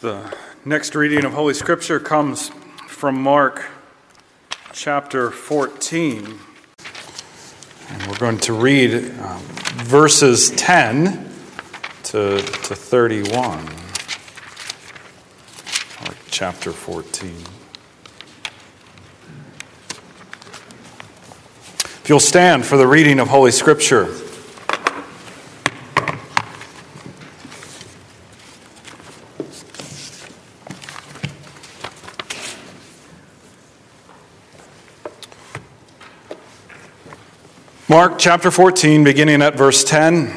The next reading of Holy Scripture comes from Mark chapter 14. And we're going to read um, verses 10 to, to 31. Mark chapter 14. If you'll stand for the reading of Holy Scripture. Mark chapter 14, beginning at verse 10.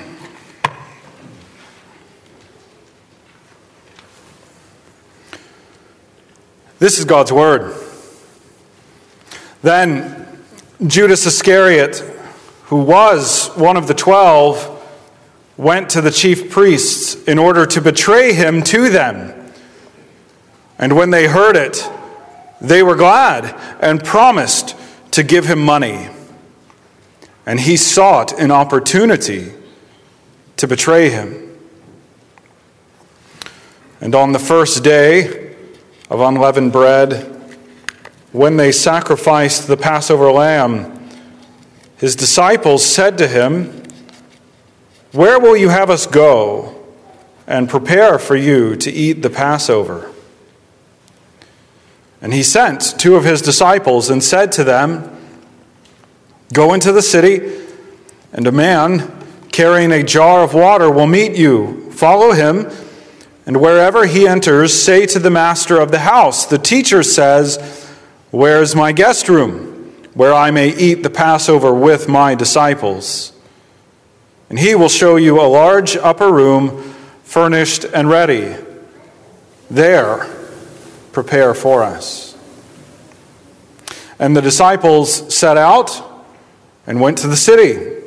This is God's word. Then Judas Iscariot, who was one of the twelve, went to the chief priests in order to betray him to them. And when they heard it, they were glad and promised to give him money and he sought an opportunity to betray him. And on the first day of unleavened bread, when they sacrificed the Passover lamb, his disciples said to him, Where will you have us go and prepare for you to eat the Passover? And he sent two of his disciples and said to them, Go into the city, and a man carrying a jar of water will meet you. Follow him, and wherever he enters, say to the master of the house, The teacher says, Where is my guest room, where I may eat the Passover with my disciples? And he will show you a large upper room, furnished and ready. There, prepare for us. And the disciples set out and went to the city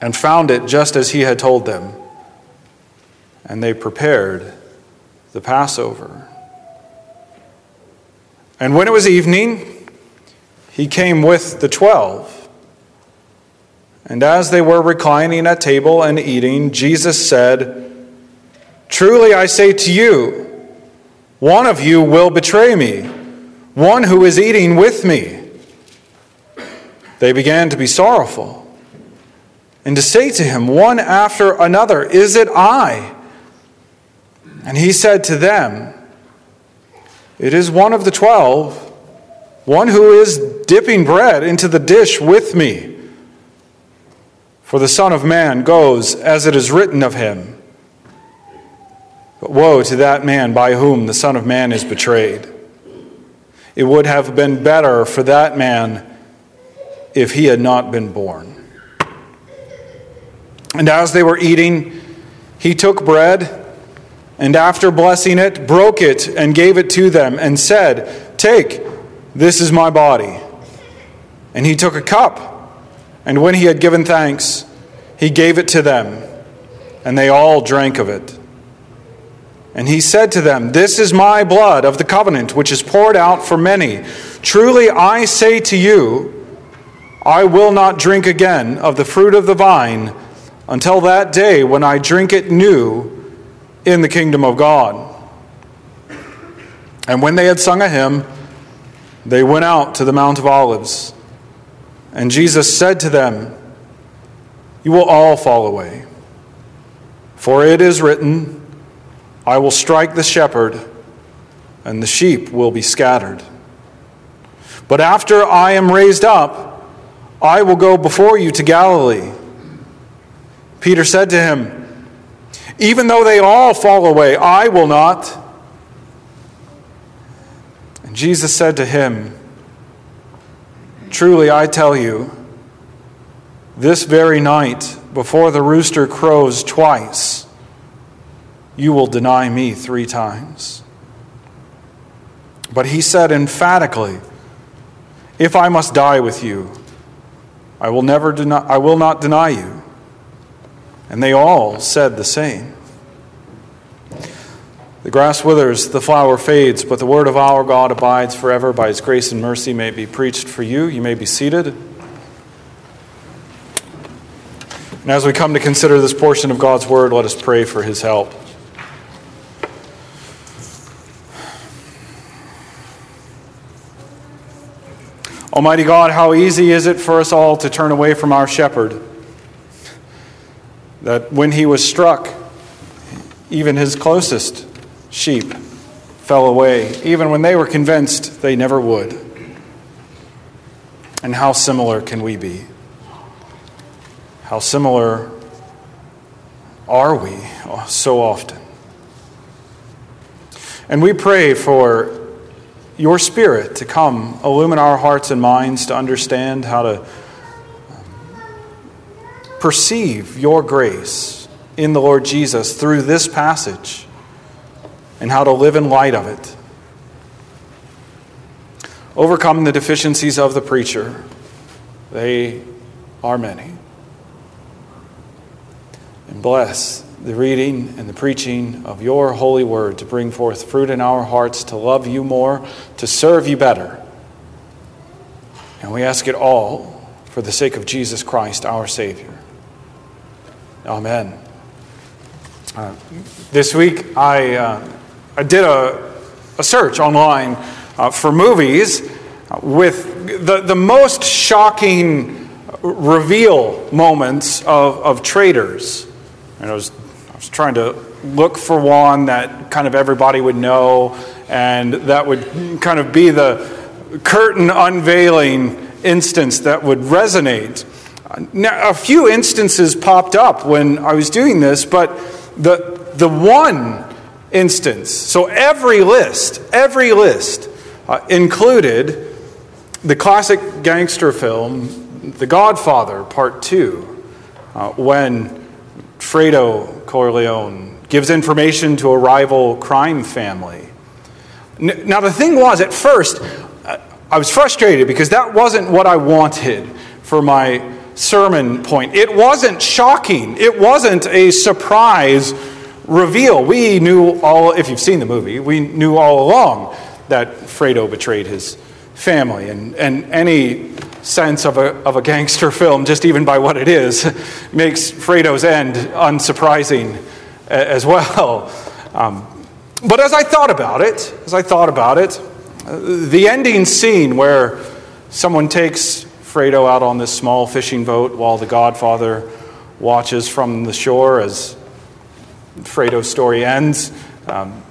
and found it just as he had told them. And they prepared the Passover. And when it was evening, he came with the twelve. And as they were reclining at table and eating, Jesus said, Truly I say to you, one of you will betray me, one who is eating with me. They began to be sorrowful and to say to him one after another, Is it I? And he said to them, It is one of the twelve, one who is dipping bread into the dish with me. For the Son of Man goes as it is written of him. But woe to that man by whom the Son of Man is betrayed. It would have been better for that man if he had not been born. And as they were eating, he took bread and after blessing it, broke it and gave it to them and said, Take, this is my body. And he took a cup, and when he had given thanks, he gave it to them, and they all drank of it. And he said to them, This is my blood of the covenant, which is poured out for many. Truly I say to you, I will not drink again of the fruit of the vine until that day when I drink it new in the kingdom of God. And when they had sung a hymn, they went out to the Mount of Olives. And Jesus said to them, You will all fall away. For it is written, I will strike the shepherd, and the sheep will be scattered. But after I am raised up, I will go before you to Galilee. Peter said to him, Even though they all fall away, I will not. And Jesus said to him, Truly I tell you, this very night, before the rooster crows twice, you will deny me three times. But he said emphatically, If I must die with you, I will never deny, I will not deny you. And they all said the same. The grass withers, the flower fades, but the word of our God abides forever. By his grace and mercy may be preached for you. You may be seated. And as we come to consider this portion of God's word, let us pray for his help. Almighty God, how easy is it for us all to turn away from our shepherd? That when he was struck, even his closest sheep fell away, even when they were convinced they never would. And how similar can we be? How similar are we so often? And we pray for your Spirit to come, illumine our hearts and minds to understand how to um, perceive your grace in the Lord Jesus through this passage and how to live in light of it. Overcome the deficiencies of the preacher, they are many. And bless the reading and the preaching of your holy word to bring forth fruit in our hearts, to love you more, to serve you better. And we ask it all for the sake of Jesus Christ, our Savior. Amen. Uh, this week, I, uh, I did a, a search online uh, for movies with the, the most shocking reveal moments of, of traitors. And I was, was trying to look for one that kind of everybody would know and that would kind of be the curtain unveiling instance that would resonate. Now, a few instances popped up when I was doing this, but the, the one instance, so every list, every list uh, included the classic gangster film, The Godfather, Part 2, uh, when Fredo Corleone gives information to a rival crime family. Now, the thing was, at first, uh, I was frustrated because that wasn't what I wanted for my sermon point. It wasn't shocking, it wasn't a surprise reveal. We knew all, if you've seen the movie, we knew all along that Fredo betrayed his family. And, and any sense of a, of a gangster film, just even by what it is, makes Fredo's end unsurprising as well. Um, but as I thought about it, as I thought about it, the ending scene where someone takes Fredo out on this small fishing boat while the Godfather watches from the shore as Fredo's story ends. Um,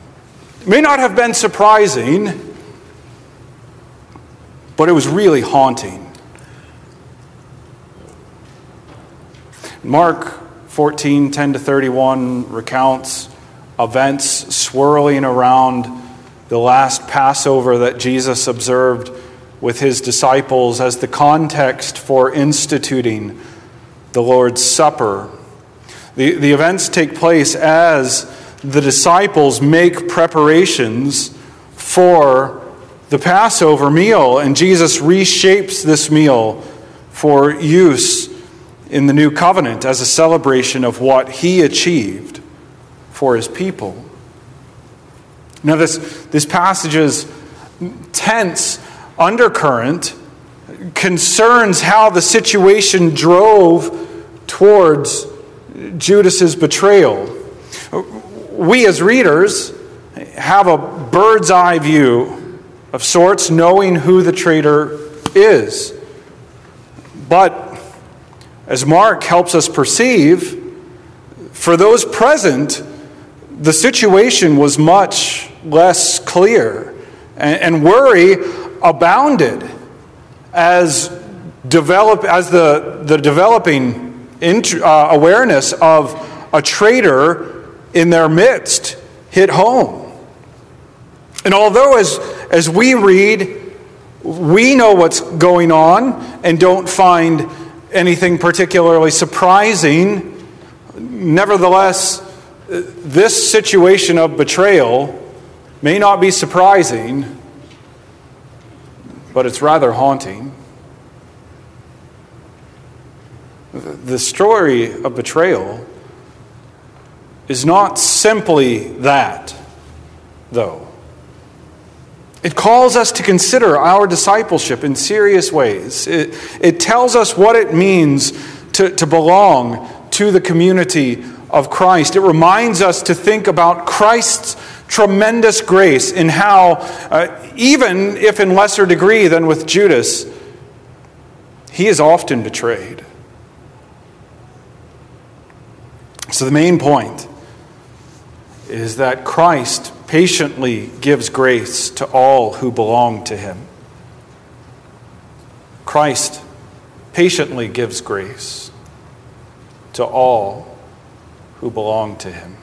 may not have been surprising, but it was really haunting. Mark 14 10 to 31 recounts events swirling around the last Passover that Jesus observed with his disciples as the context for instituting the Lord's Supper. The, the events take place as the disciples make preparations for the Passover meal, and Jesus reshapes this meal for use in the new covenant as a celebration of what he achieved for his people. Now, this, this passage is tense undercurrent concerns how the situation drove towards Judas's betrayal. We as readers have a bird's eye view of sorts, knowing who the traitor is. But as Mark helps us perceive, for those present, the situation was much less clear. And, worry abounded as develop as the, the developing int, uh, awareness of a traitor in their midst hit home. And although as, as we read, we know what's going on and don't find anything particularly surprising, nevertheless, this situation of betrayal may not be surprising but it's rather haunting. The story of betrayal is not simply that, though. It calls us to consider our discipleship in serious ways. It, it tells us what it means to, to belong to the community of Christ. It reminds us to think about Christ's tremendous grace in how, uh, even if in lesser degree than with Judas, he is often betrayed. So, the main point is that Christ patiently gives grace to all who belong to him. Christ patiently gives grace to all who belong to him.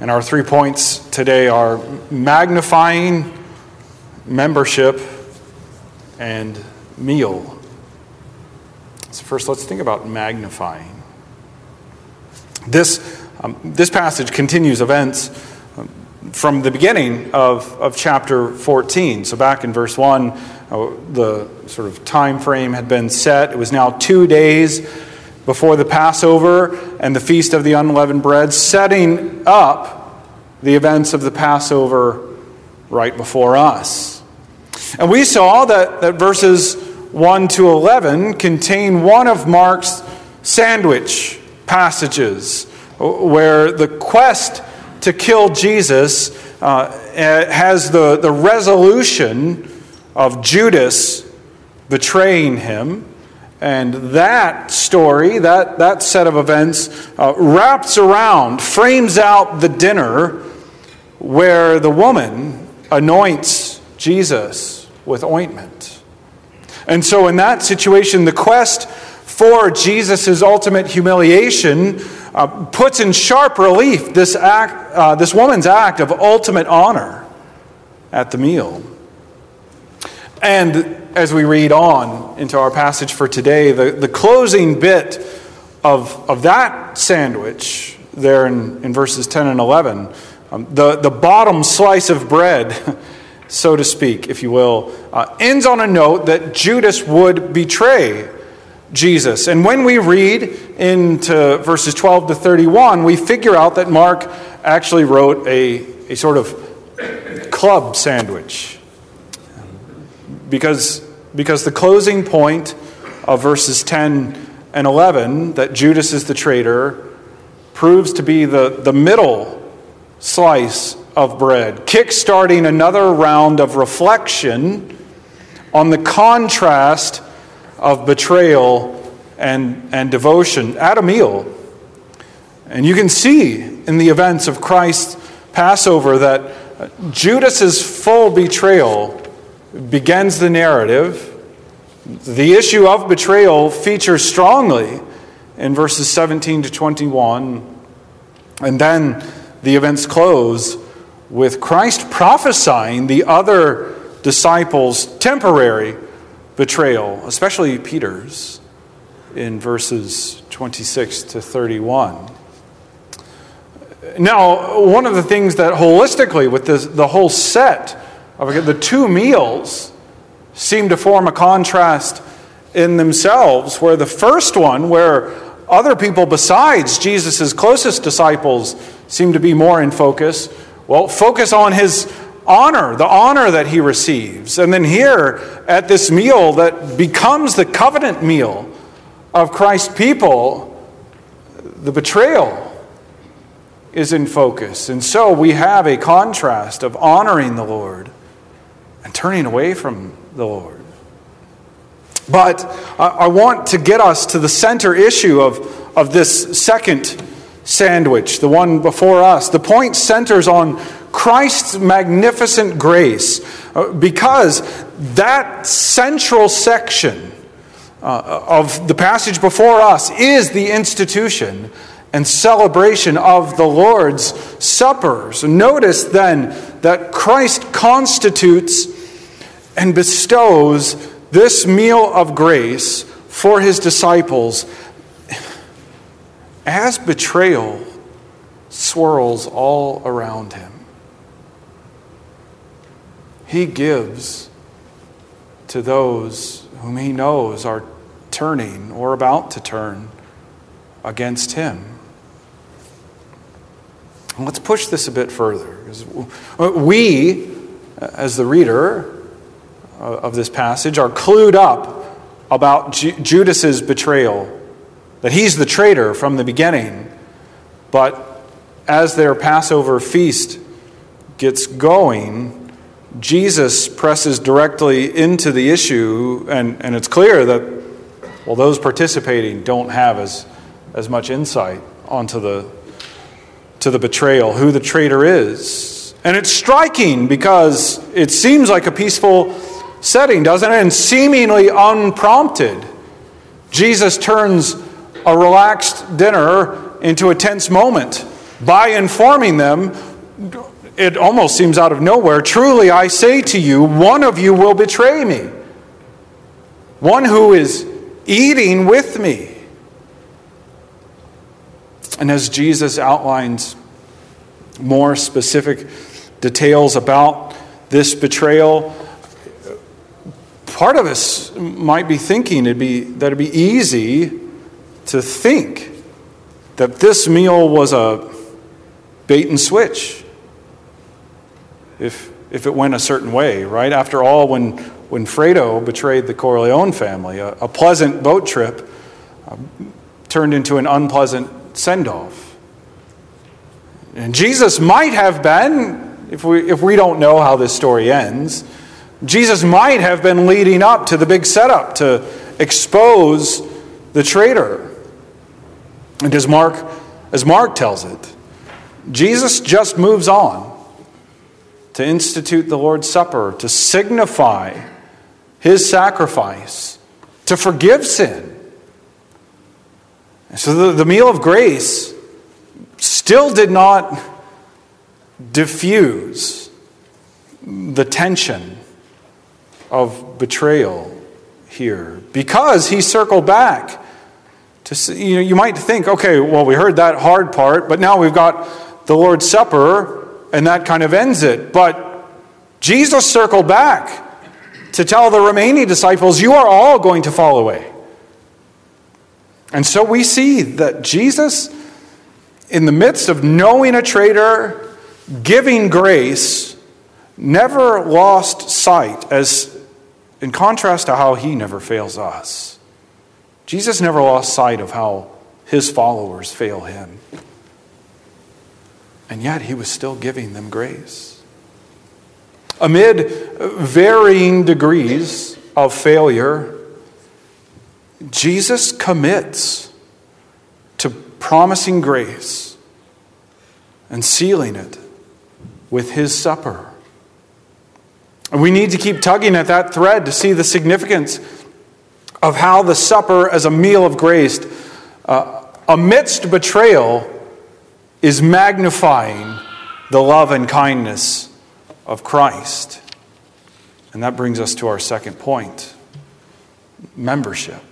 And our three points today are magnifying, membership, and meal. So, first, let's think about magnifying. This, um, this passage continues events from the beginning of, of chapter 14. So, back in verse 1, uh, the sort of time frame had been set. It was now two days before the Passover and the Feast of the Unleavened Bread, setting up the events of the Passover right before us. And we saw that, that verses 1 to 11 contain one of Mark's sandwich passages where the quest to kill Jesus uh, has the, the resolution of Judas betraying him. And that story, that, that set of events, uh, wraps around, frames out the dinner where the woman anoints Jesus with ointment. And so, in that situation, the quest for Jesus' ultimate humiliation uh, puts in sharp relief this, act, uh, this woman's act of ultimate honor at the meal. And as we read on into our passage for today, the, the closing bit of, of that sandwich, there in, in verses 10 and 11, um, the, the bottom slice of bread, so to speak, if you will, uh, ends on a note that Judas would betray Jesus. And when we read into verses 12 to 31, we figure out that Mark actually wrote a, a sort of club sandwich because, because the closing point of verses 10 and 11, that Judas is the traitor, proves to be the, the middle slice of bread, kick-starting another round of reflection on the contrast of betrayal and, and devotion at a meal. And you can see in the events of Christ's Passover that Judas's full betrayal begins the narrative. The issue of betrayal features strongly in verses 17 to 21. And then the events close with Christ prophesying the other disciples' temporary betrayal, especially Peter's, in verses 26 to 31. Now, one of the things that holistically, with this, the whole set of the two meals seem to form a contrast in themselves, where the first one, where other people besides Jesus' closest disciples seem to be more in focus, well, focus on his honor, the honor that he receives. And then here at this meal that becomes the covenant meal of Christ's people, the betrayal is in focus. And so we have a contrast of honoring the Lord and turning away from the Lord. But I want to get us to the center issue of, of this second sandwich, the one before us. The point centers on Christ's magnificent grace uh, because that central section uh, of the passage before us is the institution and celebration of the Lord's suppers. Notice then that Christ constitutes and bestows this meal of grace for his disciples as betrayal swirls all around him. He gives to those whom he knows are turning or about to turn against him. Let's push this a bit further. Uh, we, uh, as the reader uh, of this passage, are clued up about Judas's betrayal, that he's the traitor from the beginning. But as their Passover feast gets going, Jesus presses directly into the issue, and, and it's clear that, well, those participating don't have as, as much insight onto the, to the betrayal, who the traitor is. And it's striking because it seems like a peaceful setting, doesn't it? And seemingly unprompted. Jesus turns a relaxed dinner into a tense moment by informing them it almost seems out of nowhere. Truly, I say to you, one of you will betray me. One who is eating with me. And as Jesus outlines more specific details about this betrayal, part of us might be thinking it'd be, that it'd be easy to think that this meal was a bait and switch if, if it went a certain way, right? After all, when, when Fredo betrayed the Corleone family, a, a pleasant boat trip uh, turned into an unpleasant send off. And Jesus might have been, if we, if we don't know how this story ends, Jesus might have been leading up to the big setup to expose the traitor. And as Mark, as Mark tells it, Jesus just moves on to institute the Lord's Supper, to signify his sacrifice, to forgive sin. So the, the meal of grace still did not diffuse the tension of betrayal here because he circled back to see, you know you might think okay well we heard that hard part but now we've got the lord's supper and that kind of ends it. But Jesus circled back to tell the remaining disciples, You are all going to fall away. And so we see that Jesus, in the midst of knowing a traitor, giving grace, never lost sight, as in contrast to how he never fails us. Jesus never lost sight of how his followers fail him. And yet he was still giving them grace. Amid varying degrees of failure, Jesus commits to promising grace and sealing it with his supper. And we need to keep tugging at that thread to see the significance of how the supper as a meal of grace, uh, amidst betrayal, is magnifying the love and kindness of Christ. And that brings us to our second point membership.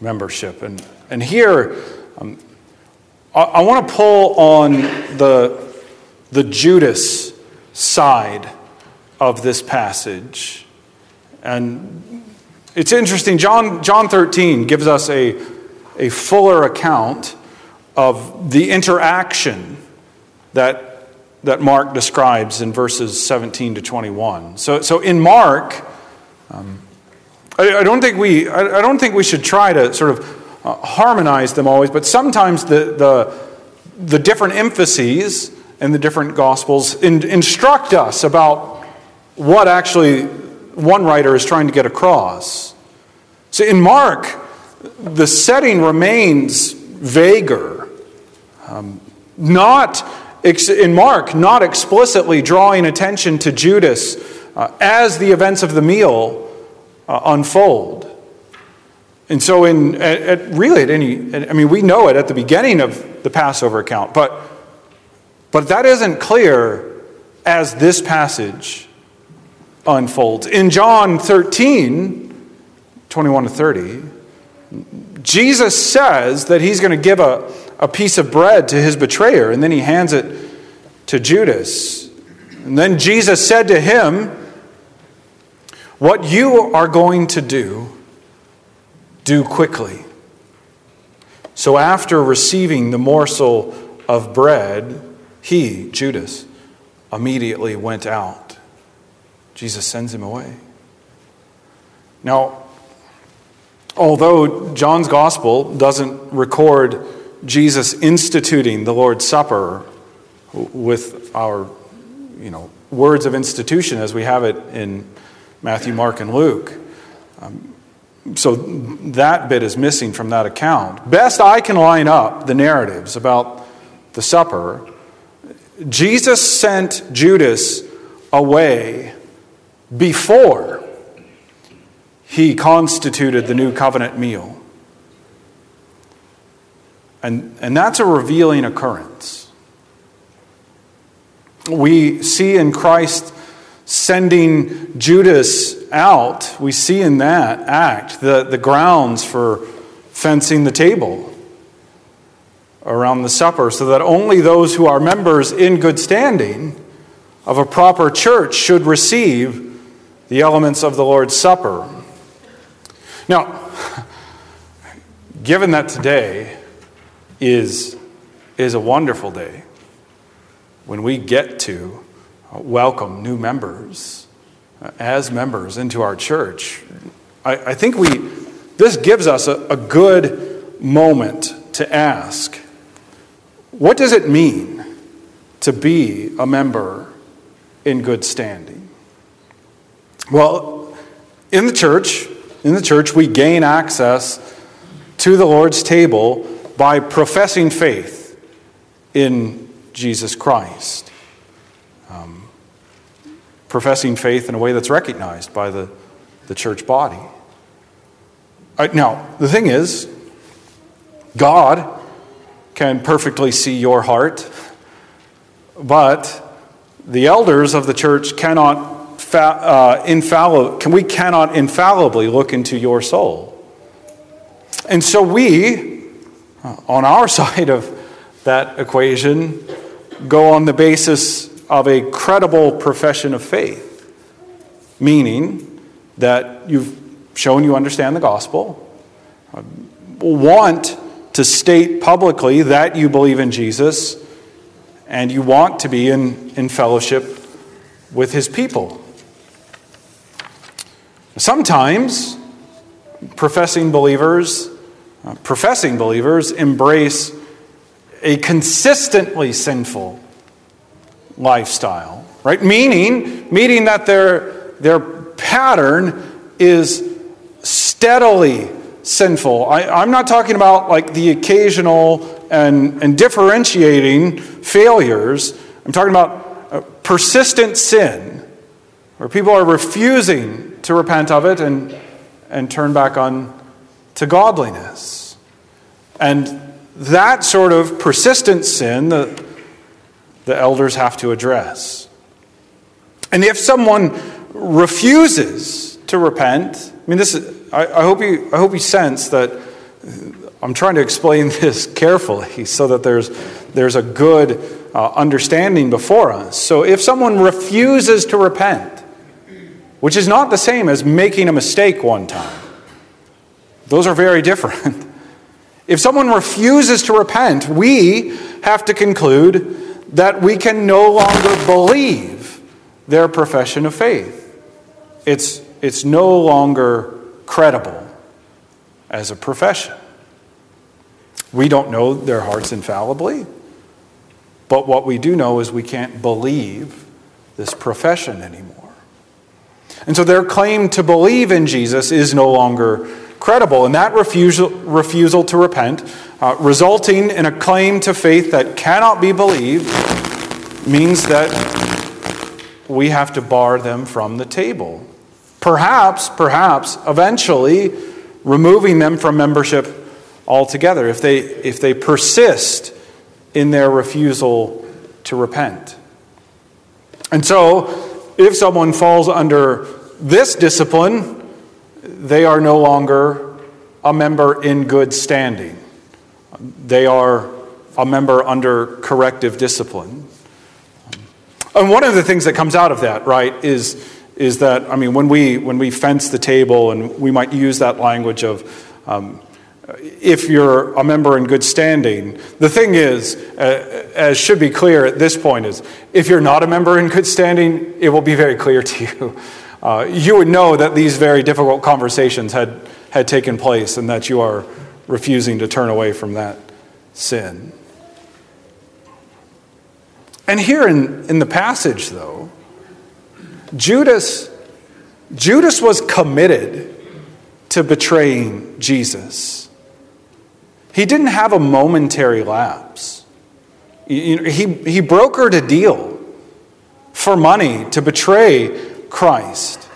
Membership. And, and here, um, I, I want to pull on the, the Judas side of this passage. And it's interesting. John, John 13 gives us a, a fuller account of the interaction that, that Mark describes in verses 17 to 21. So, so in Mark, um, I, I, don't think we, I, I, don't think we should try to sort of uh, harmonize them always, but sometimes the, the, the different emphases in the different Gospels in, instruct us about what actually one writer is trying to get across. So in Mark, the setting remains vaguer um, not in Mark, not explicitly drawing attention to Judas uh, as the events of the meal uh, unfold. And so, in at, at really at any, I mean, we know it at the beginning of the Passover account, but but that isn't clear as this passage unfolds. In John 13, 21 to 30, Jesus says that he's going to give a, a piece of bread to his betrayer, and then he hands it to Judas. And then Jesus said to him, What you are going to do, do quickly. So after receiving the morsel of bread, he, Judas, immediately went out. Jesus sends him away. Now, although John's gospel doesn't record Jesus instituting the Lord's Supper with our, you know, words of institution as we have it in Matthew, Mark, and Luke. Um, so that bit is missing from that account. Best I can line up the narratives about the supper, Jesus sent Judas away before he constituted the new covenant meal. And, and that's a revealing occurrence. We see in Christ sending Judas out, we see in that act the, the grounds for fencing the table around the supper so that only those who are members in good standing of a proper church should receive the elements of the Lord's Supper. Now, given that today is, is a wonderful day when we get to welcome new members uh, as members into our church, I, I think we, this gives us a, a good moment to ask what does it mean to be a member in good standing? Well, in the church, in the church, we gain access to the Lord's table by professing faith in Jesus Christ. Um, professing faith in a way that's recognized by the, the church body. Right, now, the thing is, God can perfectly see your heart, but the elders of the church cannot uh, can, we cannot infallibly look into your soul. And so we, uh, on our side of that equation, go on the basis of a credible profession of faith, meaning that you've shown you understand the gospel, uh, want to state publicly that you believe in Jesus and you want to be in, in fellowship with his people. Sometimes professing believers, uh, professing believers embrace a consistently sinful lifestyle, right? Meaning, meaning that their, their pattern is steadily sinful. I, am not talking about like the occasional and, and differentiating failures. I'm talking about uh, persistent sin, where people are refusing to repent of it and, and turn back on to godliness. And that sort of persistent sin, the, the elders have to address. And if someone refuses to repent, I mean, this is, I, I, hope you, I hope you sense that I'm trying to explain this carefully so that there's, there's a good uh, understanding before us. So if someone refuses to repent, which is not the same as making a mistake one time, those are very different. If someone refuses to repent, we have to conclude that we can no longer believe their profession of faith. It's, it's no longer credible as a profession. We don't know their hearts infallibly, but what we do know is we can't believe this profession anymore. And so their claim to believe in Jesus is no longer credible, and that refusal, refusal to repent, uh, resulting in a claim to faith that cannot be believed, means that we have to bar them from the table. Perhaps, perhaps, eventually removing them from membership altogether if they, if they persist in their refusal to repent. And so, if someone falls under this discipline, they are no longer a member in good standing. They are a member under corrective discipline. And one of the things that comes out of that, right, is is that, I mean, when we, when we fence the table, and we might use that language of um, if you're a member in good standing, the thing is, uh, as should be clear at this point, is if you're not a member in good standing, it will be very clear to you. Uh, you would know that these very difficult conversations had, had taken place and that you are refusing to turn away from that sin. And here in, in the passage, though, Judas, Judas was committed to betraying Jesus. He didn't have a momentary lapse. He, he brokered a deal for money to betray Christ.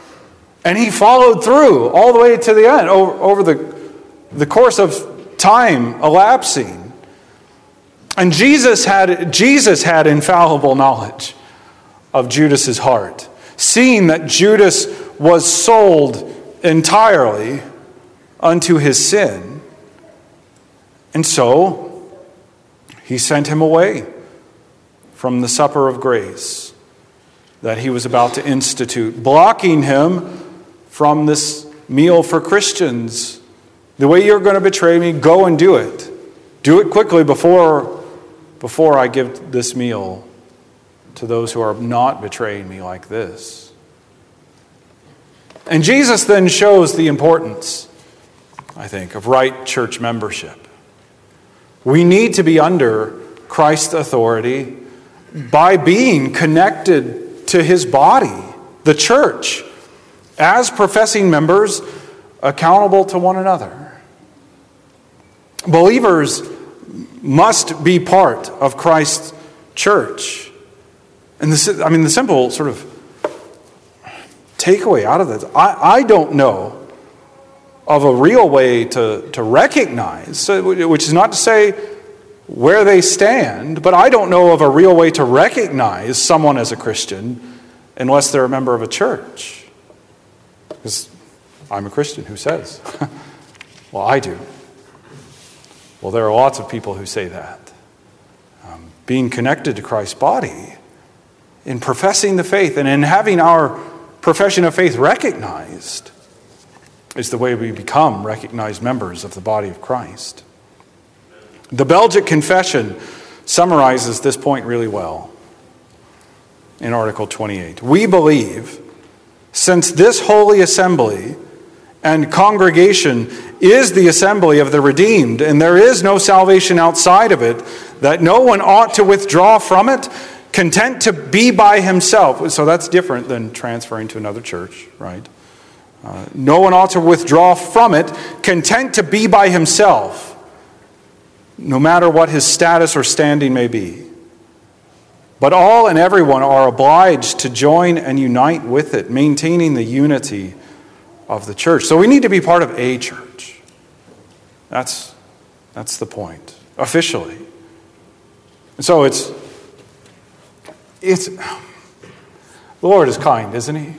And he followed through all the way to the end, over, over the, the course of time elapsing. And Jesus had, Jesus had infallible knowledge of Judas's heart, seeing that Judas was sold entirely unto his sin. And so he sent him away from the supper of grace that he was about to institute, blocking him from this meal for Christians. The way you're going to betray me, go and do it. Do it quickly before, before I give this meal to those who are not betraying me like this. And Jesus then shows the importance, I think, of right church membership. We need to be under Christ's authority by being connected to his body, the church, as professing members accountable to one another. Believers must be part of Christ's church. And this, is, I mean, the simple sort of takeaway out of this I, I don't know of a real way to, to recognize, which is not to say where they stand, but I don't know of a real way to recognize someone as a Christian unless they're a member of a church. Because I'm a Christian, who says? well, I do. Well, there are lots of people who say that. Um, being connected to Christ's body in professing the faith and in having our profession of faith recognized is the way we become recognized members of the body of Christ. The Belgic Confession summarizes this point really well in Article 28. We believe, since this holy assembly and congregation is the assembly of the redeemed, and there is no salvation outside of it, that no one ought to withdraw from it content to be by himself. So that's different than transferring to another church, right? Uh, no one ought to withdraw from it, content to be by himself, no matter what his status or standing may be. But all and everyone are obliged to join and unite with it, maintaining the unity of the church. So we need to be part of a church. That's, that's the point, officially. And so it's it's, the Lord is kind, isn't He?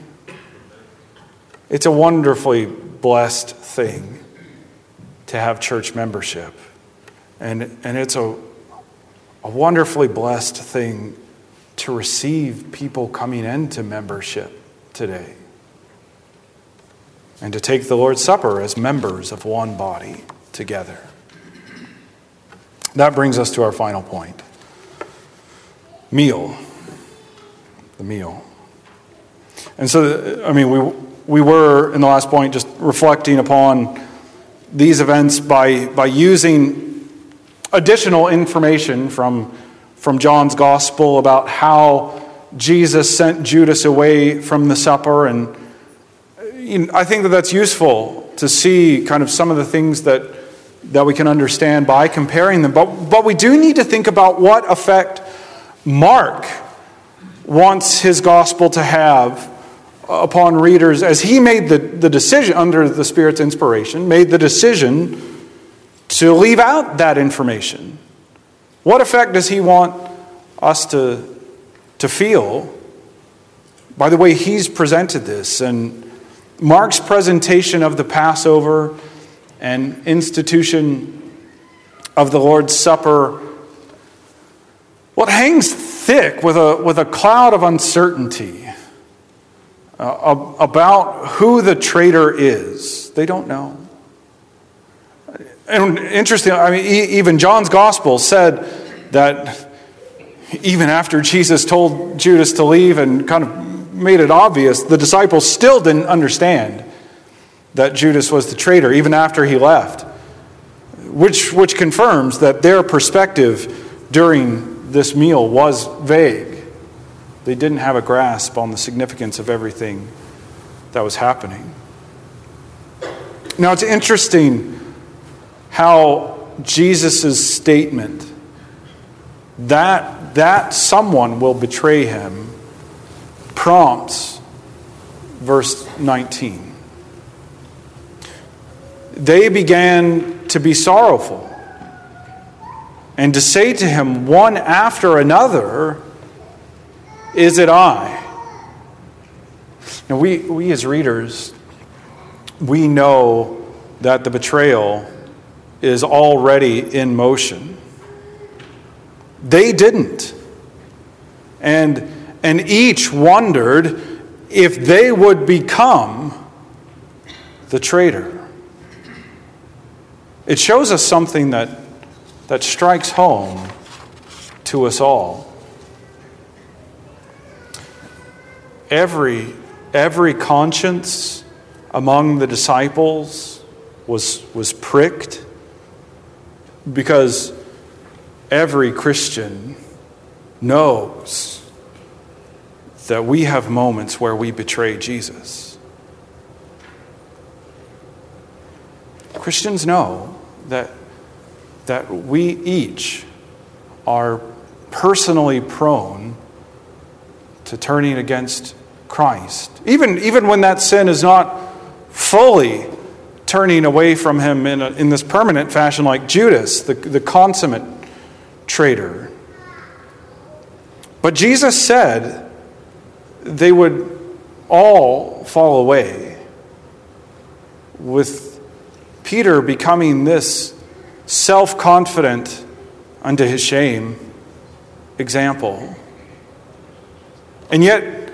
It's a wonderfully blessed thing to have church membership. And, and it's a, a wonderfully blessed thing to receive people coming into membership today. And to take the Lord's Supper as members of one body together. That brings us to our final point meal the meal. And so, I mean, we, we were in the last point just reflecting upon these events by, by using additional information from, from John's gospel about how Jesus sent Judas away from the supper. And you know, I think that that's useful to see kind of some of the things that, that we can understand by comparing them. But, but we do need to think about what effect Mark wants his gospel to have upon readers as he made the, the decision, under the Spirit's inspiration, made the decision to leave out that information. What effect does he want us to, to feel by the way he's presented this? And Mark's presentation of the Passover and institution of the Lord's Supper, what hangs thick with a, with a cloud of uncertainty uh, about who the traitor is. They don't know. And interesting, I mean, even John's gospel said that even after Jesus told Judas to leave and kind of made it obvious, the disciples still didn't understand that Judas was the traitor, even after he left, which, which confirms that their perspective during this meal was vague. They didn't have a grasp on the significance of everything that was happening. Now, it's interesting how Jesus' statement that, that someone will betray him prompts verse 19. They began to be sorrowful and to say to him one after another, Is it I? Now, we, we as readers, we know that the betrayal is already in motion. They didn't. And, and each wondered if they would become the traitor. It shows us something that, that strikes home to us all. Every, every conscience among the disciples was, was pricked because every Christian knows that we have moments where we betray Jesus. Christians know that, that we each are personally prone to turning against Christ. Even, even when that sin is not fully turning away from Him in, a, in this permanent fashion, like Judas, the, the consummate traitor. But Jesus said, they would all fall away, with Peter becoming this self confident, unto his shame, example. And yet,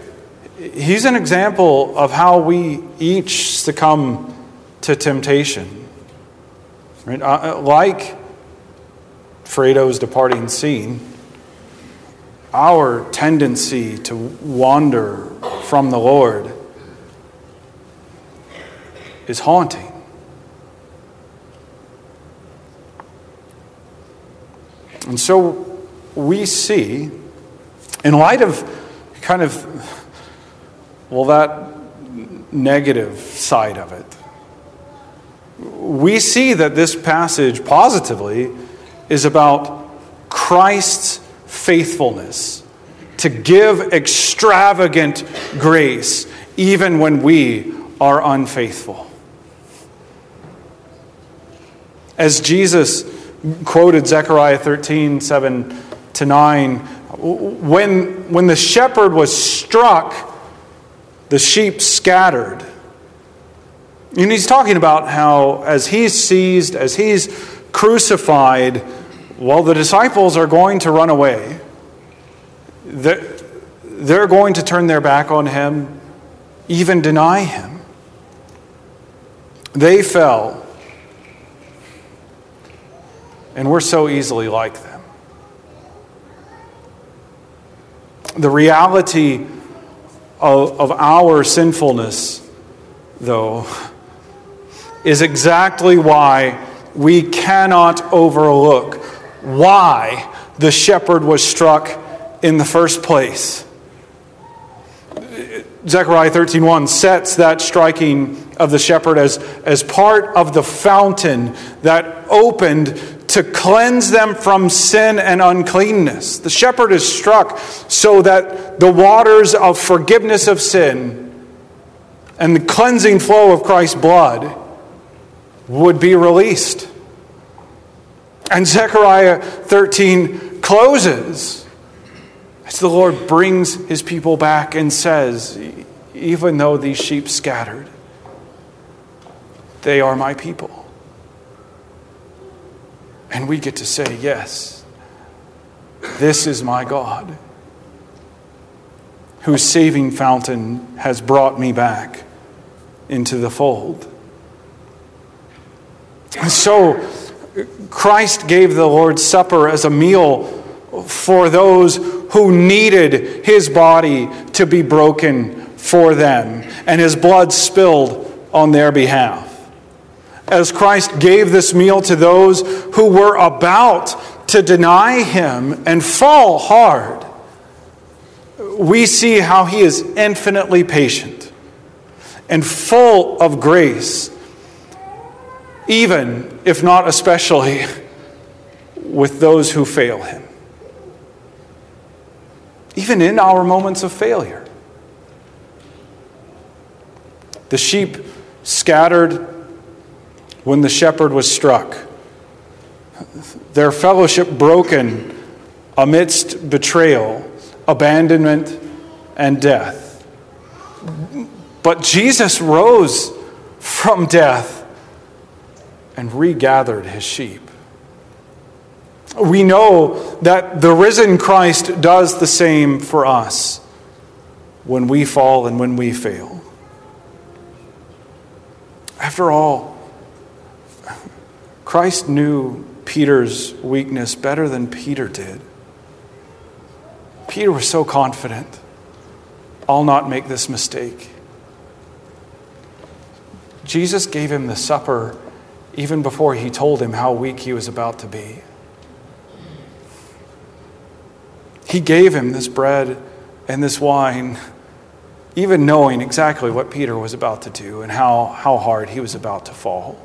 he's an example of how we each succumb to temptation. Right? Uh, like Fredo's departing scene, our tendency to wander from the Lord is haunting. And so we see, in light of kind of, well, that negative side of it, we see that this passage positively is about Christ's faithfulness to give extravagant grace even when we are unfaithful. As Jesus quoted Zechariah 13, 7 to 9, when, when the shepherd was struck, the sheep scattered. And he's talking about how, as he's seized, as he's crucified, well, the disciples are going to run away. They're going to turn their back on him, even deny him. They fell, and we're so easily like them. The reality of, of our sinfulness, though, is exactly why we cannot overlook why the shepherd was struck in the first place. Zechariah 13:1 sets that striking of the shepherd as, as part of the fountain that opened to cleanse them from sin and uncleanness. The shepherd is struck so that the waters of forgiveness of sin and the cleansing flow of Christ's blood would be released. And Zechariah 13 closes as the Lord brings his people back and says, Even though these sheep scattered, they are my people. And we get to say, Yes, this is my God, whose saving fountain has brought me back into the fold. So, Christ gave the Lord's Supper as a meal for those who needed his body to be broken for them and his blood spilled on their behalf. As Christ gave this meal to those who were about to deny him and fall hard, we see how he is infinitely patient and full of grace, even if not especially with those who fail him. Even in our moments of failure. The sheep scattered when the shepherd was struck, their fellowship broken amidst betrayal, abandonment, and death. But Jesus rose from death and regathered his sheep. We know that the risen Christ does the same for us when we fall and when we fail. After all, Christ knew Peter's weakness better than Peter did. Peter was so confident I'll not make this mistake. Jesus gave him the supper even before he told him how weak he was about to be. He gave him this bread and this wine, even knowing exactly what Peter was about to do and how, how hard he was about to fall.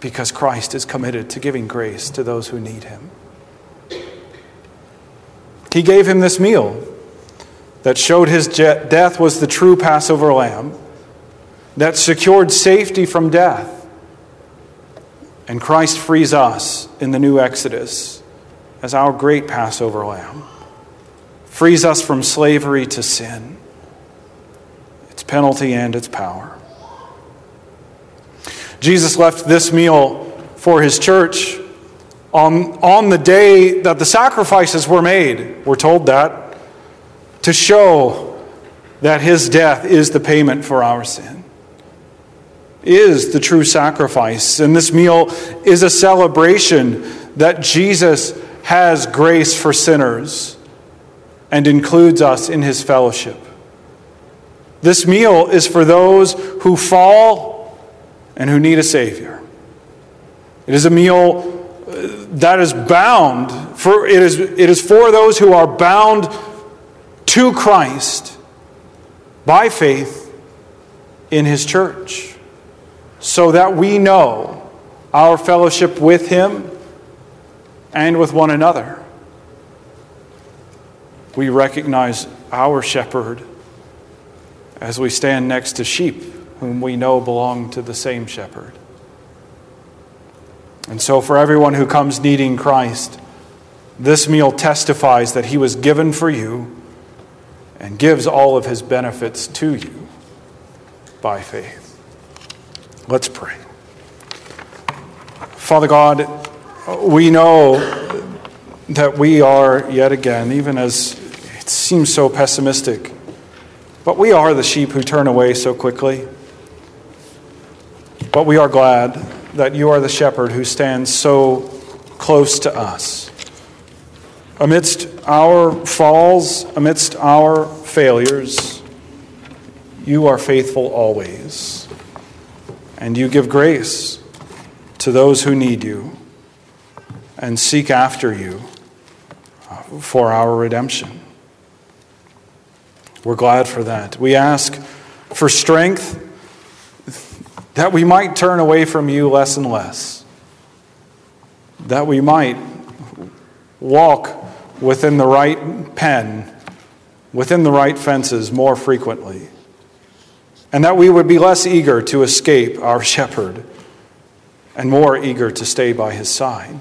Because Christ is committed to giving grace to those who need him. He gave him this meal that showed his death was the true Passover lamb, that secured safety from death. And Christ frees us in the new Exodus as our great Passover lamb, frees us from slavery to sin, its penalty and its power. Jesus left this meal for his church on, on the day that the sacrifices were made. We're told that to show that his death is the payment for our sin, is the true sacrifice. And this meal is a celebration that Jesus has grace for sinners and includes us in his fellowship. This meal is for those who fall and who need a Savior. It is a meal uh, that is bound for it is it is for those who are bound to Christ by faith in his church so that we know our fellowship with him and with one another we recognize our shepherd as we stand next to sheep whom we know belong to the same shepherd and so, for everyone who comes needing Christ, this meal testifies that he was given for you and gives all of his benefits to you by faith. Let's pray. Father God, we know that we are, yet again, even as it seems so pessimistic, but we are the sheep who turn away so quickly. But we are glad that you are the shepherd who stands so close to us. Amidst our falls, amidst our failures, you are faithful always. And you give grace to those who need you and seek after you uh, for our redemption. We're glad for that. We ask for strength that we might turn away from you less and less, that we might walk within the right pen, within the right fences more frequently, and that we would be less eager to escape our shepherd and more eager to stay by his side.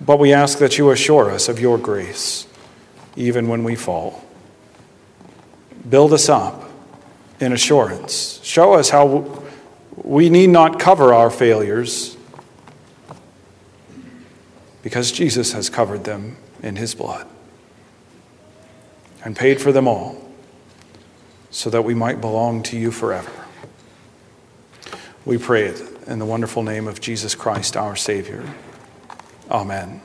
But we ask that you assure us of your grace, even when we fall. Build us up in assurance. Show us how we need not cover our failures because Jesus has covered them in his blood and paid for them all so that we might belong to you forever. We pray it in the wonderful name of Jesus Christ, our Savior. Amen.